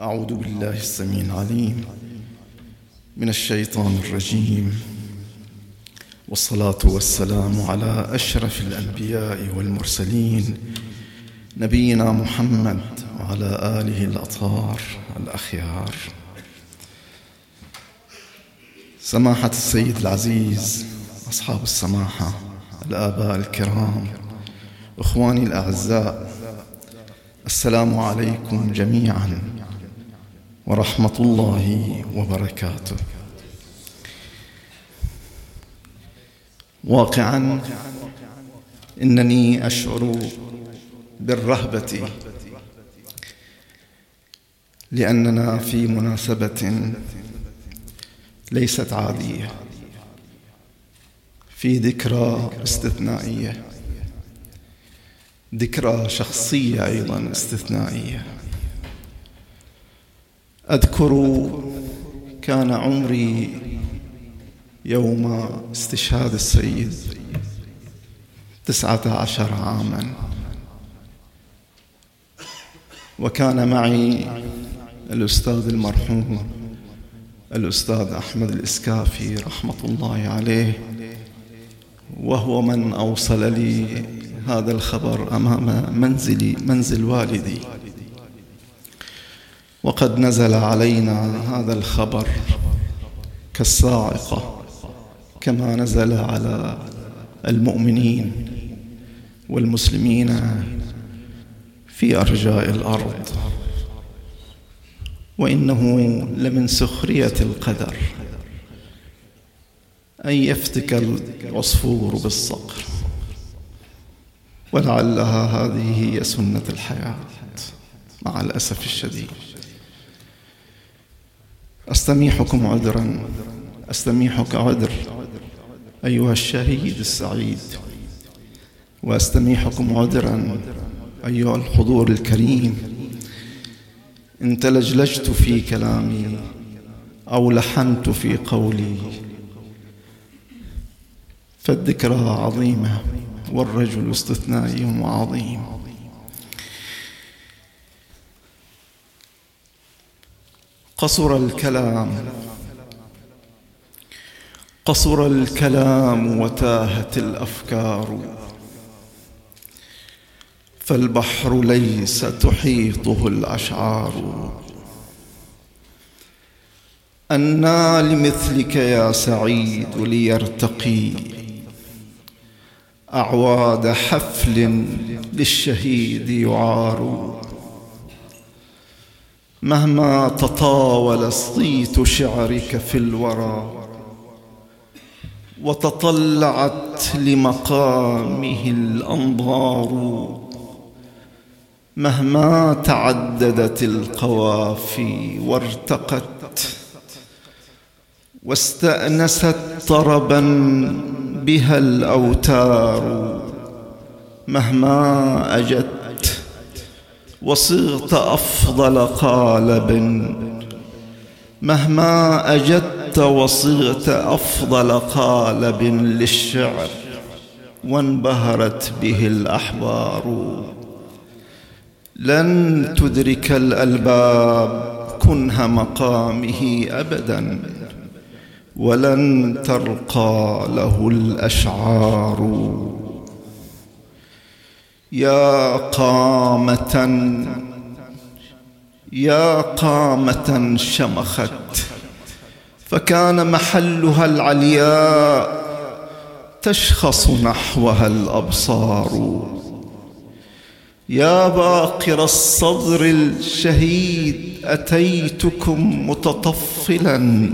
أعوذ بالله السميع العليم من الشيطان الرجيم. والصلاة والسلام على أشرف الأنبياء والمرسلين نبينا محمد وعلى آله الأطهار الأخيار. سماحة السيد العزيز أصحاب السماحة الآباء الكرام إخواني الأعزاء السلام عليكم جميعا. ورحمة الله وبركاته. واقعا إنني أشعر بالرهبة لأننا في مناسبة ليست عادية في ذكرى استثنائية ذكرى شخصية أيضا استثنائية. أذكر كان عمري يوم استشهاد السيد تسعة عشر عاما. وكان معي الأستاذ المرحوم الأستاذ أحمد الإسكافي رحمة الله عليه وهو من أوصل لي هذا الخبر أمام منزلي منزل والدي. وقد نزل علينا هذا الخبر كالصاعقة كما نزل على المؤمنين والمسلمين في أرجاء الأرض. وإنه لمن سخرية القدر أن يفتك العصفور بالصقر ولعلها هذه هي سنة الحياة مع الأسف الشديد. أستميحكم عذرا. أستميحك عذر أيها الشهيد السعيد. وأستميحكم عذرا أيها الحضور الكريم. إن تلجلجت في كلامي أو لحنت في قولي. فالذكرى عظيمة والرجل استثنائي وعظيم قصر الكلام. قصر الكلام وتاهت الأفكار. فالبحر ليس تحيطه الأشعار. أنى لمثلك يا سعيد ليرتقي. أعواد حفل للشهيد يعار. مهما تطاول صيت شعرك في الورى وتطلعت لمقامه الأنظار مهما تعددت القوافي وارتقت واستأنست طربا بها الأوتار مهما اجت وصرت أفضل قالب. مهما أجدت وصرت أفضل قالب للشعر وانبهرت به الأحبار. لن تدرك الألباب كنه مقامه أبدا ولن ترقى له الأشعار. يا قامة يا قامة شمخت فكان محلها العلياء تشخص نحوها الأبصار. يا باقر الصدر الشهيد أتيتكم متطفلا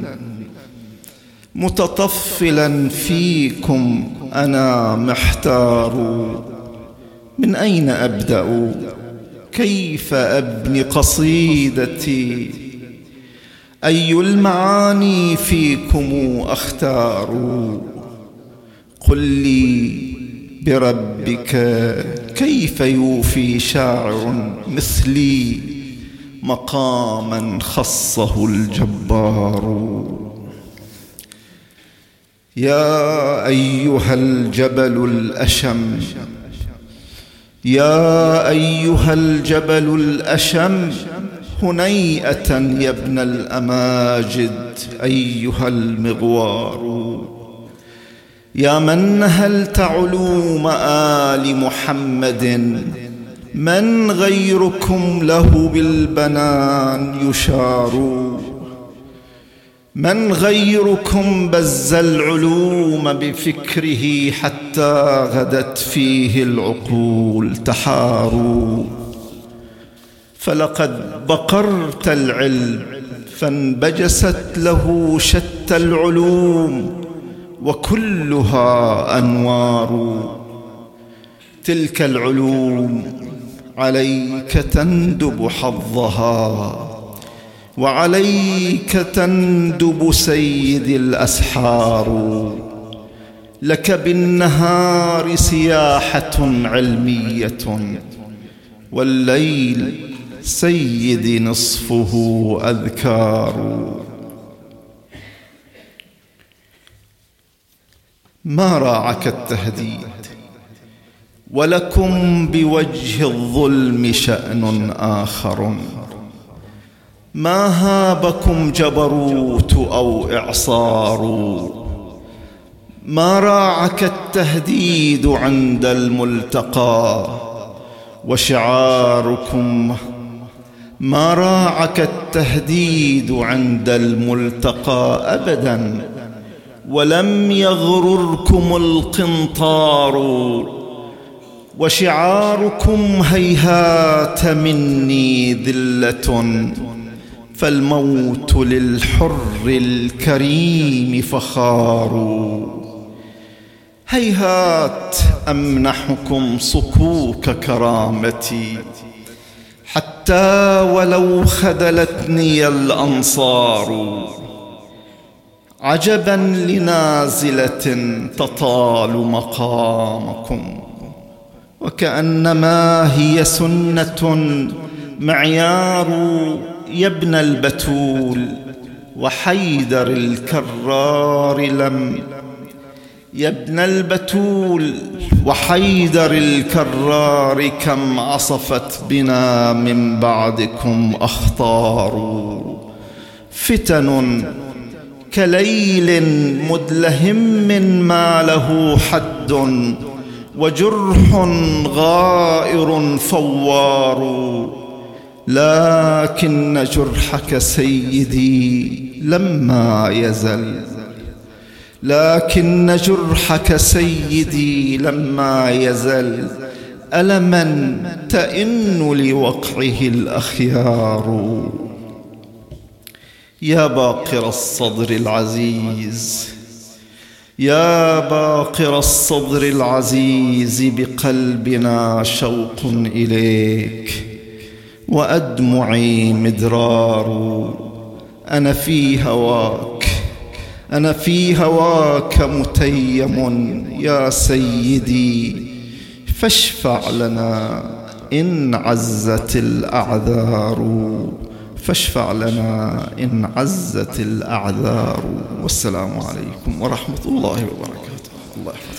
متطفلا فيكم أنا محتار. من أين أبدأ؟ كيف أبني قصيدتي؟ أي المعاني فيكم أختار؟ قل لي بربك كيف يوفي شاعر مثلي مقاما خصه الجبار؟ يا أيها الجبل الأشم يا أيها الجبل الأشم هنيئة يا ابن الأماجد أيها المغوار. يا من نهلت علوم آل محمد؟ من غيركم له بالبنان يشار. من غيركم بز العلوم بفكره حتى غدت فيه العقول تحاروا. فلقد بقرت العلم فانبجست له شتى العلوم وكلها أنوار. تلك العلوم عليك تندب حظها. وعليك تندب سيد الأسحار. لك بالنهار سياحة علمية والليل سيد نصفه أذكار. ما راعك التهديد؟ ولكم بوجه الظلم شأن آخر. ما هابكم جبروت أو إعصار؟ ما راعك التهديد عند الملتقى؟ وشعاركم ما راعك التهديد عند الملتقى ابدا؟ ولم يغرركم القنطار؟ وشعاركم هيهات مني ذلة؟ فالموت للحر الكريم فخار. هيهات امنحكم صكوك كرامتي؟ حتى ولو خذلتني الأنصار. عجبا لنازلة تطال مقامكم وكأنما هي سنة معيار. يا ابن البتول وحيدر الكرار لم يا ابن البتول وحيدر الكرار كم عصفت بنا من بعدكم أخطار فتن كليل مدلهم ما له حد وجرح غائر فوار لكن جرحك سيدي لما يزل. لكن جرحك سيدي لما يزل. ألما تئن لوقعه الأخيار. يا باقر الصدر العزيز يا باقر الصدر العزيز بقلبنا شوق إليك. وأدمعي مدرار. أنا في هواك أنا في هواك متيم يا سيدي. فاشفع لنا إن عزت الأعذار. فاشفع لنا إن عزت الأعذار. والسلام عليكم ورحمة الله وبركاته. الله يحفظكم